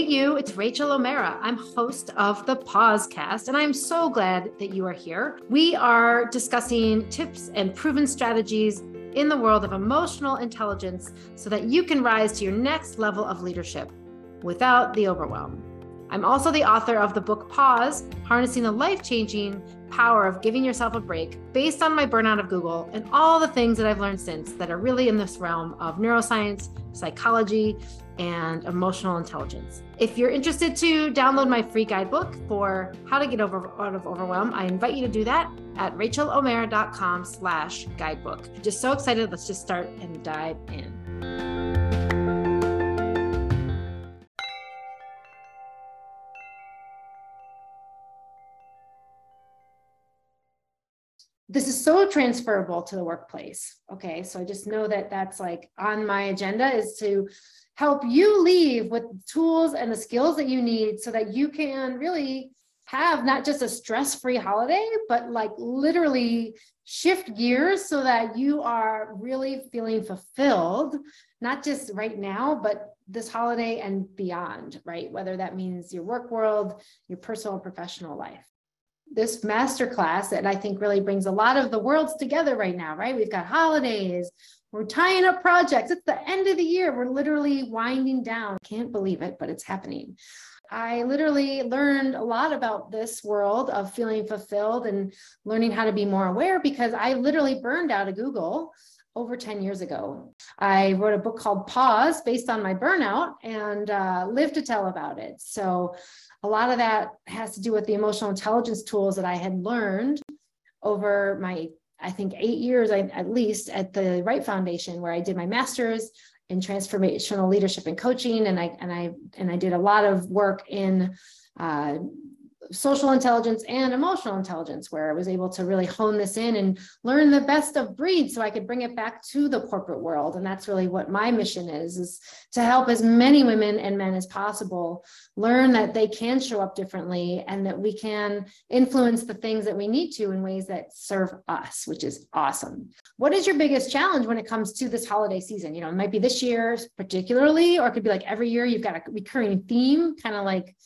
Hey, you, it's Rachael O'Mara. I'm host of the Pausecast, and I'm so glad that you are here. We are discussing tips and proven strategies in the world of emotional intelligence so that you can rise to your next level of leadership without the overwhelm. I'm also the author of the book Pause Harnessing the Life Changing Power of Giving Yourself a Break, based on my burnout of Google and all the things that I've learned since that are really in this realm of neuroscience, psychology, and emotional intelligence. If you're interested to download my free guidebook for how to get over out of overwhelm, I invite you to do that at rachaelomara.com slash guidebook. Just so excited. Let's just start and dive in. This is so transferable to the workplace. Okay. So I just know that that's like on my agenda is to help you leave with tools and the skills that you need so that you can really have not just a stress free holiday, but like literally shift gears so that you are really feeling fulfilled, not just right now, but this holiday and beyond, right? Whether that means your work world, your personal professional life this masterclass that I think really brings a lot of the worlds together right now, right? We've got holidays, we're tying up projects. It's the end of the year. We're literally winding down. Can't believe it, but it's happening. I literally learned a lot about this world of feeling fulfilled and learning how to be more aware because I literally burned out of Google over 10 years ago. I wrote a book called Pause based on my burnout and uh, live to tell about it. So a lot of that has to do with the emotional intelligence tools that I had learned over my, I think, eight years at least at the Wright Foundation, where I did my master's in transformational leadership and coaching, and I and I and I did a lot of work in uh, social intelligence and emotional intelligence, where I was able to really hone this in and learn the best of breed so I could bring it back to the corporate world. And that's really what my mission is, is to help as many women and men as possible learn that they can show up differently and that we can influence the things that we need to in ways that serve us, which is awesome. What is your biggest challenge when it comes to this holiday season? You know, it might be this year particularly, or it could be like every year you've got a recurring theme, kind of like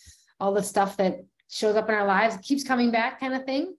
all the stuff that shows up in our lives, keeps coming back kind of thing.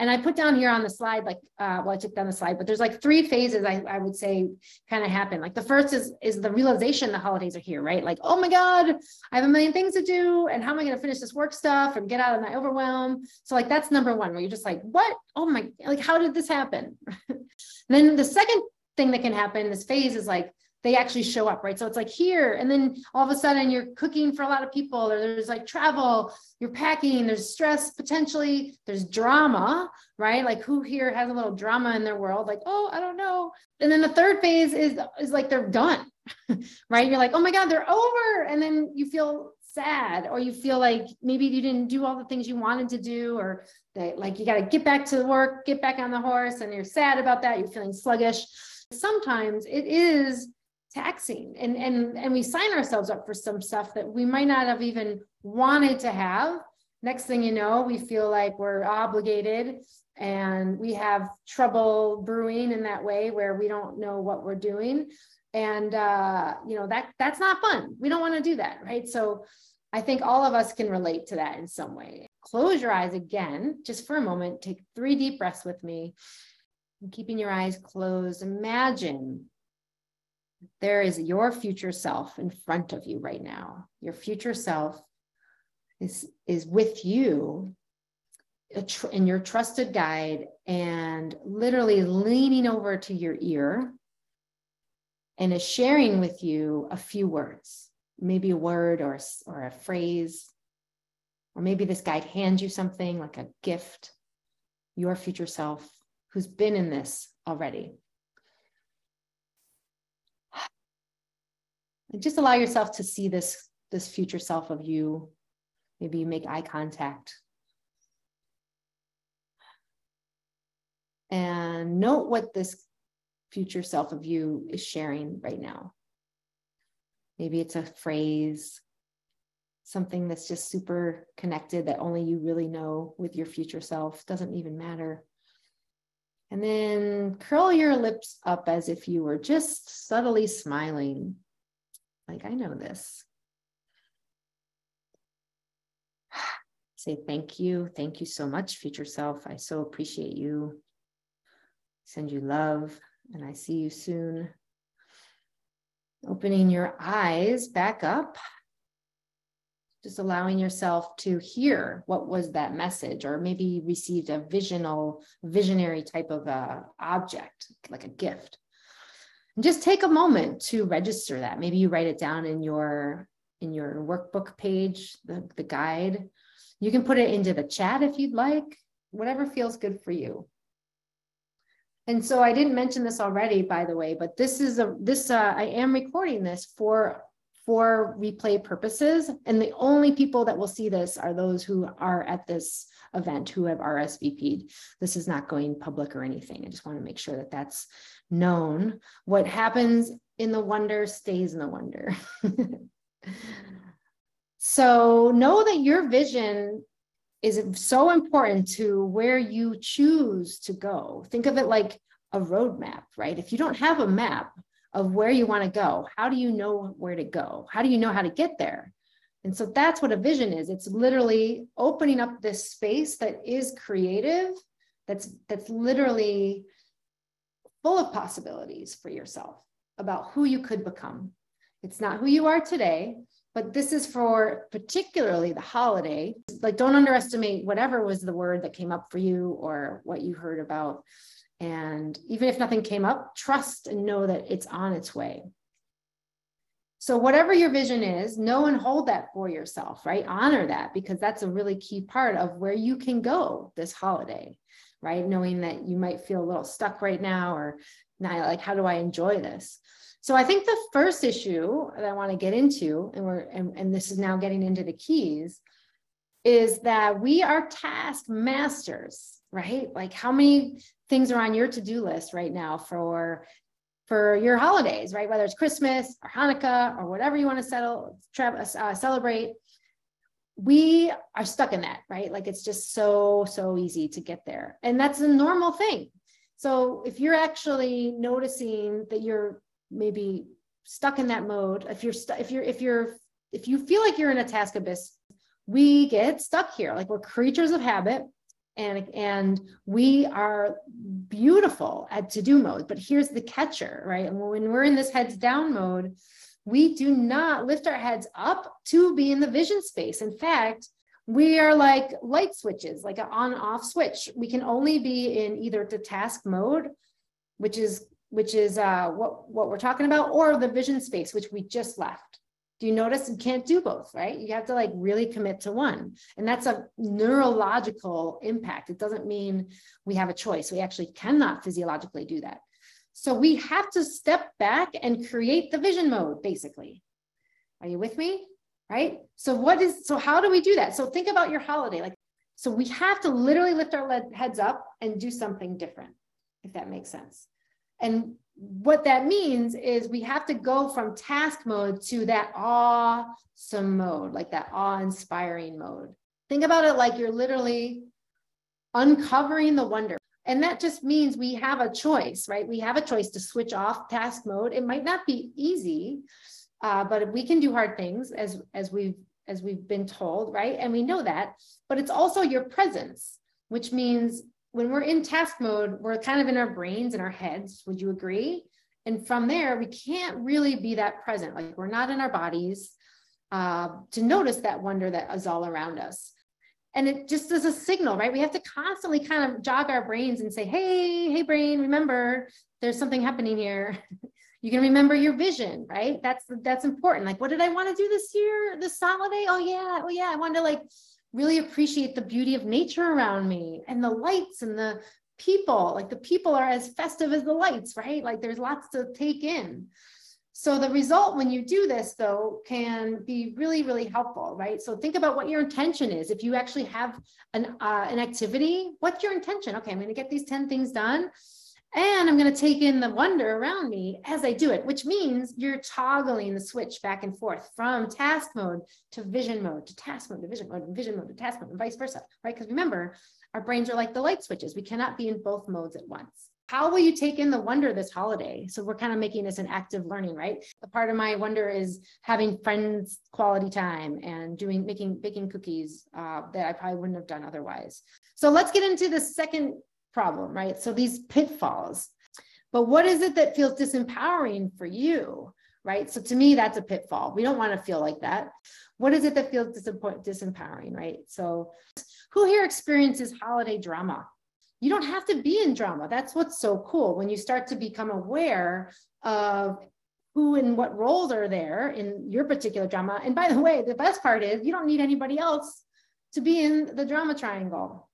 And I put down here on the slide, like, uh, well, I took down the slide, but there's like three phases I, I would say kind of happen. Like the first is is the realization the holidays are here, right? Like, oh my God, I have a million things to do. And how am I going to finish this work stuff and get out of my overwhelm? So like that's number one, where you're just like, what? Oh my, like, how did this happen? then the second thing that can happen, this phase is like, they actually show up, right? So it's like here, and then all of a sudden you're cooking for a lot of people, or there's like travel, you're packing, there's stress potentially, there's drama, right? Like who here has a little drama in their world? Like, oh, I don't know. And then the third phase is is like they're done, right? You're like, oh my God, they're over. And then you feel sad, or you feel like maybe you didn't do all the things you wanted to do, or that like you got to get back to work, get back on the horse, and you're sad about that, you're feeling sluggish. Sometimes it is taxing. And and and we sign ourselves up for some stuff that we might not have even wanted to have. Next thing you know we feel like we're obligated and we have trouble brewing in that way where we don't know what we're doing. And uh, you know that that's not fun. We don't want to do that right? So i think all of us can relate to that in some way. Close your eyes again just for a moment. Take three deep breaths with me. Keeping your eyes closed. Imagine there is your future self in front of you right now. Your future self is, is with you and your trusted guide and literally leaning over to your ear and is sharing with you a few words, maybe a word or, or a phrase, or maybe this guide hands you something like a gift, your future self who's been in this already. And just allow yourself to see this this future self of you. Maybe you make eye contact. And note what this future self of you is sharing right now. Maybe it's a phrase something that's just super connected that only you really know with your future self. Doesn't even matter. And then curl your lips up as if you were just subtly smiling like, I know this. say thank you. Thank you so much, future self. I so appreciate you. Send you love, and I see you soon. Opening your eyes back up just allowing yourself to hear what was that message or maybe received a visional visionary type of a uh, object like a gift and just take a moment to register that maybe you write it down in your in your workbook page the, the guide you can put it into the chat if you'd like whatever feels good for you and so i didn't mention this already by the way but this is a this uh, i am recording this for for replay purposes. And the only people that will see this are those who are at this event who have RSVP'd. This is not going public or anything. I just want to make sure that that's known. What happens in the wonder stays in the wonder. so know that your vision is so important to where you choose to go. Think of it like a roadmap, right? If you don't have a map, of where you want to go. How do you know where to go? How do you know how to get there? And so that's what a vision is. It's literally opening up this space that is creative, that's that's literally full of possibilities for yourself about who you could become. It's not who you are today, but this is for particularly the holiday. Like don't underestimate whatever was the word that came up for you or what you heard about and even if nothing came up, trust and know that it's on its way. So, whatever your vision is, know and hold that for yourself, right? Honor that because that's a really key part of where you can go this holiday, right? Knowing that you might feel a little stuck right now or now, like, how do I enjoy this? So, I think the first issue that I want to get into, and we're and, and this is now getting into the keys, is that we are task masters, right? Like, how many things are on your to-do list right now for for your holidays, right? Whether it's Christmas or Hanukkah or whatever you want to settle, tra- uh, celebrate, we are stuck in that, right? Like it's just so so easy to get there, and that's a normal thing. So if you're actually noticing that you're maybe stuck in that mode, if you're if you're if you're if you feel like you're in a task abyss, we get stuck here. Like we're creatures of habit and and we are beautiful at to do mode but here's the catcher right and when we're in this heads down mode we do not lift our heads up to be in the vision space in fact we are like light switches like an on off switch we can only be in either the task mode which is which is uh, what what we're talking about or the vision space which we just left do you notice you can't do both, right? You have to like really commit to one. And that's a neurological impact. It doesn't mean we have a choice. We actually cannot physiologically do that. So we have to step back and create the vision mode, basically. Are you with me? Right? So, what is so how do we do that? So, think about your holiday. Like, so we have to literally lift our heads up and do something different, if that makes sense. And what that means is we have to go from task mode to that awesome mode, like that awe inspiring mode. Think about it like you're literally uncovering the wonder. And that just means we have a choice, right? We have a choice to switch off task mode. It might not be easy, uh, but we can do hard things as as we've as we've been told, right? And we know that. But it's also your presence, which means when we're in task mode, we're kind of in our brains and our heads. Would you agree? And from there, we can't really be that present. Like we're not in our bodies uh, to notice that wonder that is all around us. And it just is a signal, right? We have to constantly kind of jog our brains and say, hey, hey, brain, remember there's something happening here. you can remember your vision, right? That's that's important. Like, what did I want to do this year, this holiday? Oh yeah, oh yeah, I wanted to like really appreciate the beauty of nature around me and the lights and the people. Like the people are as festive as the lights, right? Like there's lots to take in. So the result when you do this though can be really, really helpful, right? So think about what your intention is. If you actually have an, uh, an activity, what's your intention? Okay, I'm going to get these 10 things done and I'm going to take in the wonder around me as I do it, which means you're toggling the switch back and forth from task mode to vision mode to task mode to vision mode and vision mode to task mode and vice versa, right? Because remember, our brains are like the light switches. We cannot be in both modes at once. How will you take in the wonder this holiday? So we're kind of making this an active learning, right? A part of my wonder is having friends quality time and doing making baking cookies uh, that I probably wouldn't have done otherwise. So let's get into the second problem, right? So these pitfalls. But what is it that feels disempowering for you? Right. So to me, that's a pitfall. We don't want to feel like that. What is it that feels disempowering? Right. So who here experiences holiday drama? You don't have to be in drama. That's what's so cool when you start to become aware of who and what roles are there in your particular drama. And by the way, the best part is you don't need anybody else to be in the drama triangle.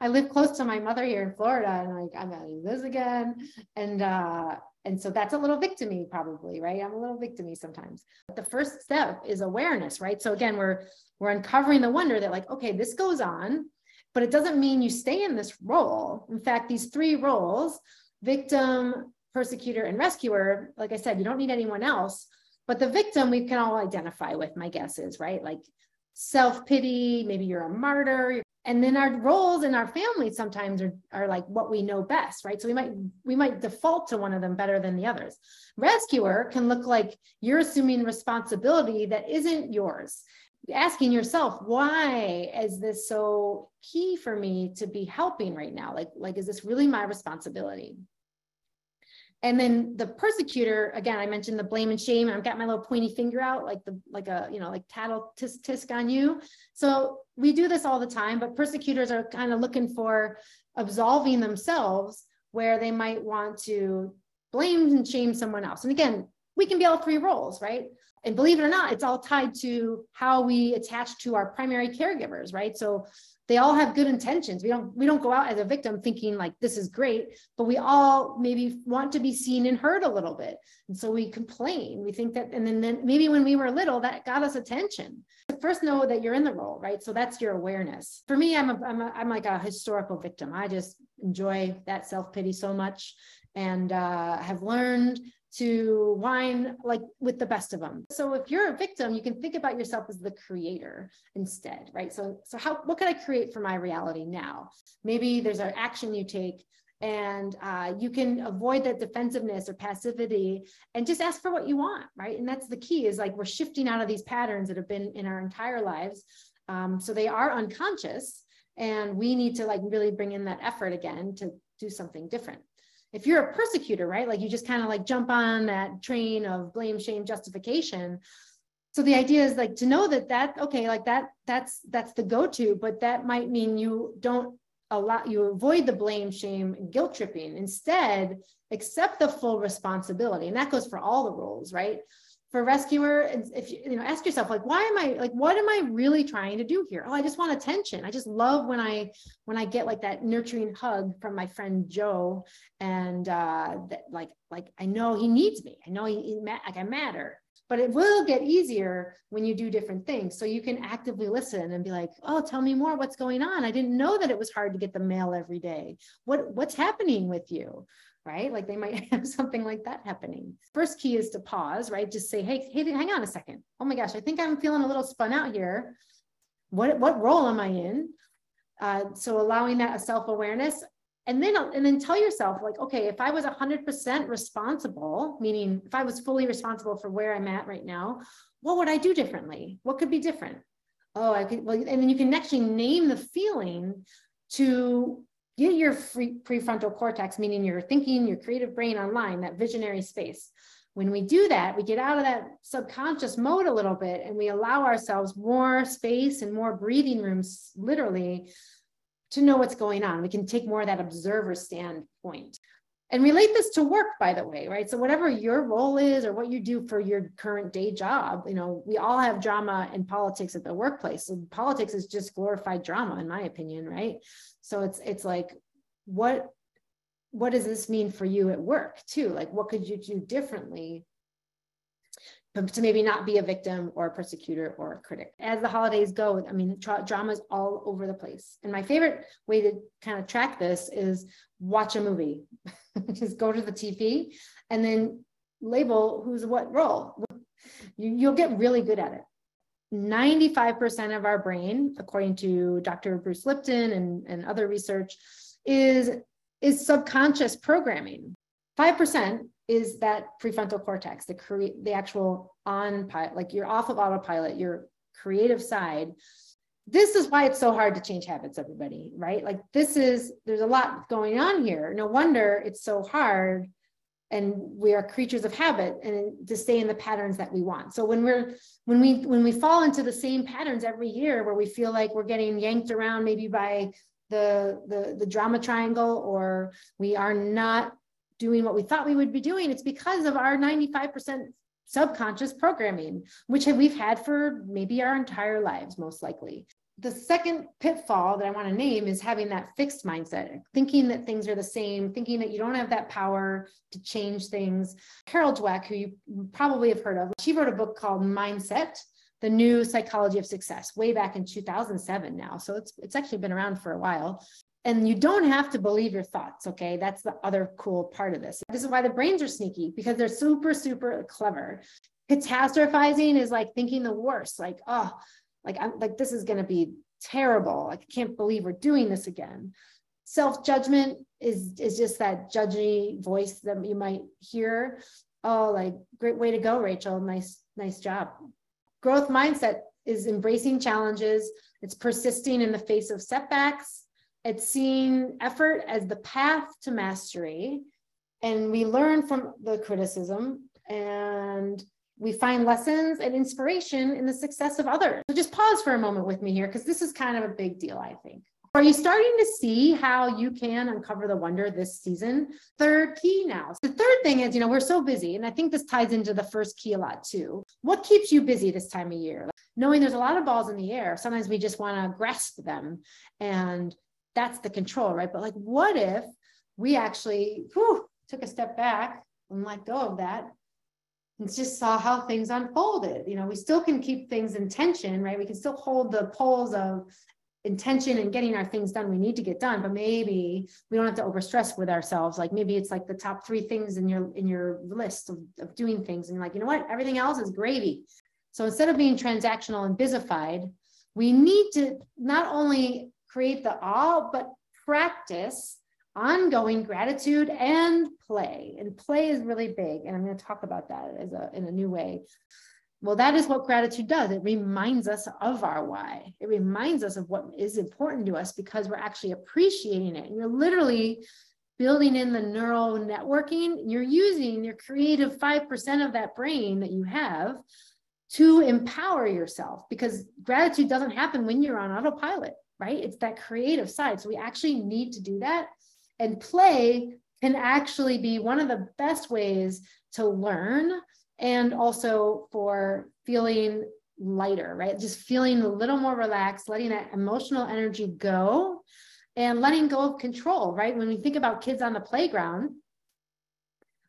I live close to my mother here in Florida, and like I'm gonna do this again, and uh, and so that's a little victimy, probably, right? I'm a little victimy sometimes. But the first step is awareness, right? So again, we're we're uncovering the wonder that like, okay, this goes on but it doesn't mean you stay in this role. In fact, these three roles victim, persecutor, and rescuer like I said, you don't need anyone else. But the victim we can all identify with, my guess is, right? Like self pity, maybe you're a martyr. And then our roles in our family sometimes are, are like what we know best, right? So we might we might default to one of them better than the others. Rescuer can look like you're assuming responsibility that isn't yours asking yourself why is this so key for me to be helping right now? Like like is this really my responsibility? And then the persecutor again i mentioned the blame and shame. I've got my little pointy finger out like the like a you know like tattle tisk tisk on you. So we do this all the time but persecutors are kind of looking for absolving themselves where they might want to blame and shame someone else. And again we can be all three roles right and believe it or not, it's all tied to how we attach to our primary caregivers, right? So they all have good intentions. We don't we don't go out as a victim thinking like this is great, but we all maybe want to be seen and heard a little bit. And so we complain. We think that, and then, then maybe when we were little, that got us attention. First, know that you're in the role, right? So that's your awareness. For me, I'm a, I'm, a, I'm like a historical victim. I just enjoy that self pity so much, and uh, have learned to whine like with the best of them. So if you're a victim, you can think about yourself as the creator instead, right? So so how what can I create for my reality now? Maybe there's an action you take and uh, you can avoid that defensiveness or passivity and just ask for what you want right and that's the key is like we're shifting out of these patterns that have been in our entire lives um, so they are unconscious and we need to like really bring in that effort again to do something different if you're a persecutor, right? Like you just kind of like jump on that train of blame, shame, justification. So the idea is like to know that that okay, like that that's that's the go-to, but that might mean you don't allow you avoid the blame, shame, guilt tripping. Instead, accept the full responsibility, and that goes for all the roles, right? For rescuer if you, you know ask yourself like why am i like what am i really trying to do here? Oh i just want attention. I just love when i when i get like that nurturing hug from my friend joe and uh that like like i know he needs me. I know he, he like i matter but it will get easier when you do different things so you can actively listen and be like oh tell me more what's going on i didn't know that it was hard to get the mail every day what what's happening with you right? Like they might have something like that happening. First key is to pause, right? Just say, hey, hey, hang on a second. Oh my gosh, I think I'm feeling a little spun out here. What, what role am I in? Uh, so allowing that self-awareness and then and then tell yourself like okay if i was 100% responsible meaning if i was fully responsible for where i'm at right now what would i do differently what could be different oh i could well and then you can actually name the feeling to get your free prefrontal cortex, meaning your thinking, your creative brain online, that visionary space. When we do that, we get out of that subconscious mode a little bit and we allow ourselves more space and more breathing rooms, literally, to know what's going on. We can take more of that observer standpoint. And relate this to work by the way right? So whatever your role is or what you do for your current day job you know we all have drama and politics at the workplace. Politics is just glorified drama in my opinion right? So it's it's like what what does this mean for you at work too? Like what could you do differently Um, to maybe not be a victim or a persecutor or a critic. As the holidays go, I mean, tra- drama's all over the place. And my favorite way to kind of track this is watch a movie. Just go to the TV and then label who's what role. You, you'll get really good at it. 95% of our brain, according to Dr. Bruce Lipton and, and other research, is is subconscious programming. 5% is that prefrontal cortex, the create the actual on pilot, like you're off of autopilot, your creative side. This is why it's so hard to change habits, everybody, right? Like this is there's a lot going on here. No wonder it's so hard and we are creatures of habit and to stay in the patterns that we want so when we're when we when we fall into the same patterns every year where we feel like we're getting yanked around maybe by the the, the drama triangle or we are not doing what we thought we would be doing it's because of our 95% subconscious programming which we've had for maybe our entire lives most likely the second pitfall that I want to name is having that fixed mindset, thinking that things are the same, thinking that you don't have that power to change things. Carol Dweck, who you probably have heard of, she wrote a book called Mindset, The New Psychology of Success, way back in 2007 now. So it's, it's actually been around for a while. And you don't have to believe your thoughts, okay? That's the other cool part of this. This is why the brains are sneaky because they're super, super clever. Catastrophizing is like thinking the worst, like, oh, like i'm like this is to be terrible. Like i can't believe we're doing this again. Self-judgment is is just that judgy voice that you might hear. Oh like great way to go rachael. Nice nice job. Growth mindset is embracing challenges. It's persisting in the face of setbacks it's seeing effort as the path to mastery and we learn from the criticism and we find lessons and inspiration in the success of others. So just pause for a moment with me here, because this is kind of a big deal, I think. Are you starting to see how you can uncover the wonder this season? Third key now. The third thing is, you know, we're so busy, and I think this ties into the first key a lot too. What keeps you busy this time of year? Like, knowing there's a lot of balls in the air, sometimes we just want to grasp them, and that's the control, right? But like, what if we actually whew, took a step back and let go of that and just saw how things unfolded. You know, we still can keep things in tension, right? We can still hold the poles of intention and getting our things done we need to get done but maybe we don't have to overstress with ourselves like maybe it's like the top three things in your in your list of, of doing things and like you know what everything else is gravy so instead of being transactional and busified we need to not only create the awe but practice ongoing gratitude and play. And play is really big. And I'm going to talk about that as a, in a new way. Well, that is what gratitude does. It reminds us of our why. It reminds us of what is important to us because we're actually appreciating it. And you're literally building in the neural networking. You're using your creative 5% of that brain that you have to empower yourself because gratitude doesn't happen when you're on autopilot, right? It's that creative side. So we actually need to do that and play can actually be one of the best ways to learn and also for feeling lighter, right? Just feeling a little more relaxed, letting that emotional energy go and letting go of control, right? When we think about kids on the playground,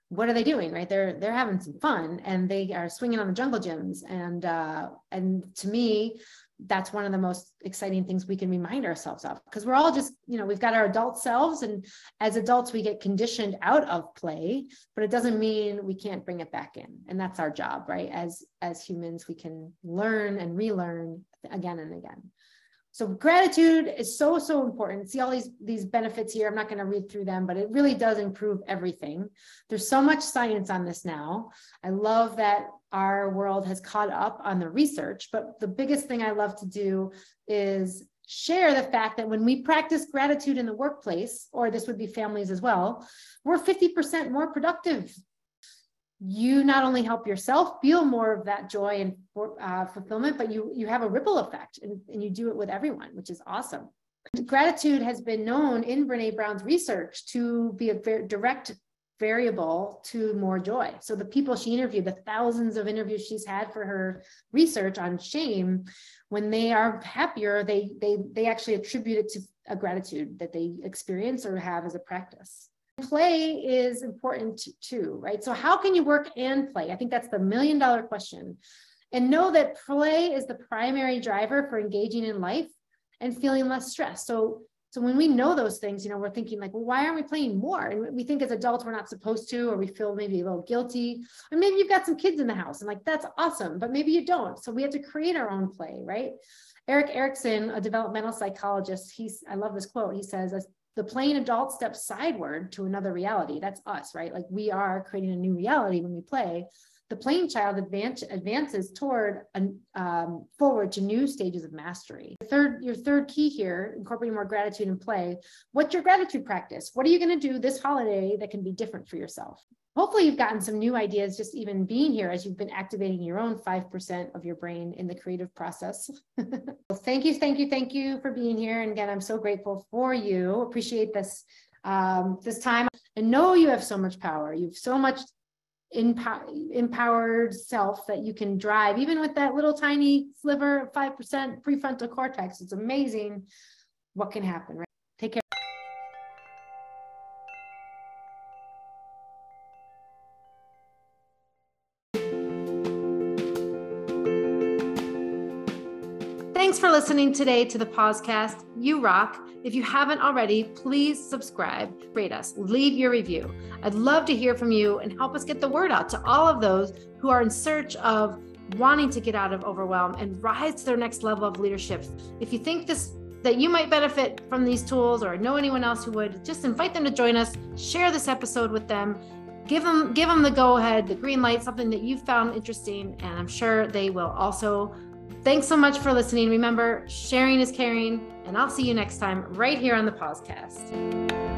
what are they doing right they're they're having some fun and they are swinging on the jungle gyms and uh and to me that's one of the most exciting things we can remind ourselves of. Because we're all just you know we've got our adult selves and as adults we get conditioned out of play but it doesn't mean we can't bring it back in. And that's our job right? As as humans we can learn and relearn again and again so gratitude is so, so important. See all these, these benefits here. I'm not going to read through them, but it really does improve everything. There's so much science on this now. I love that our world has caught up on the research, but the biggest thing I love to do is share the fact that when we practice gratitude in the workplace, or this would be families as well, we're 50% more productive you not only help yourself feel more of that joy and uh, fulfillment, but you you have a ripple effect and, and you do it with everyone, which is awesome. Gratitude has been known in Brene Brown's research to be a very direct variable to more joy. So the people she interviewed, the thousands of interviews she's had for her research on shame, when they are happier, they they they actually attribute it to a gratitude that they experience or have as a practice play is important too, right? So, how can you work and play? I think that's the million dollar question. And know that play is the primary driver for engaging in life and feeling less stressed. So, so when we know those things, you know, we're thinking like, well, why aren't we playing more? And we think as adults we're not supposed to, or we feel maybe a little guilty. Or maybe you've got some kids in the house and like that's awesome, but maybe you don't. So we have to create our own play, right? Erik Erikson, a developmental psychologist, he's I love this quote. He says, the playing adult steps sideward to another reality. That's us, right? Like we are creating a new reality when we play the playing child advance, advances toward an, um, forward to new stages of mastery. Third, your third key here, incorporating more gratitude and play. What's your gratitude practice? What are you going to do this holiday that can be different for yourself? Hopefully, you've gotten some new ideas just even being here as you've been activating your own 5% of your brain in the creative process. well, thank you, thank you, thank you for being here. And again, I'm so grateful for you. Appreciate this um, this time. And know you have so much power. You've so much empowered self that you can drive, even with that little tiny sliver of 5% prefrontal cortex. It's amazing what can happen, right? Thanks for listening today to the podcast. You rock. If you haven't already, please subscribe, rate us, leave your review. I'd love to hear from you and help us get the word out to all of those who are in search of wanting to get out of overwhelm and rise to their next level of leadership. If you think this that you might benefit from these tools or know anyone else who would, just invite them to join us, share this episode with them. Give them give them the go ahead, the green light, something that you found interesting and I'm sure they will also Thanks so much for listening. Remember, sharing is caring, and I'll see you next time right here on the podcast.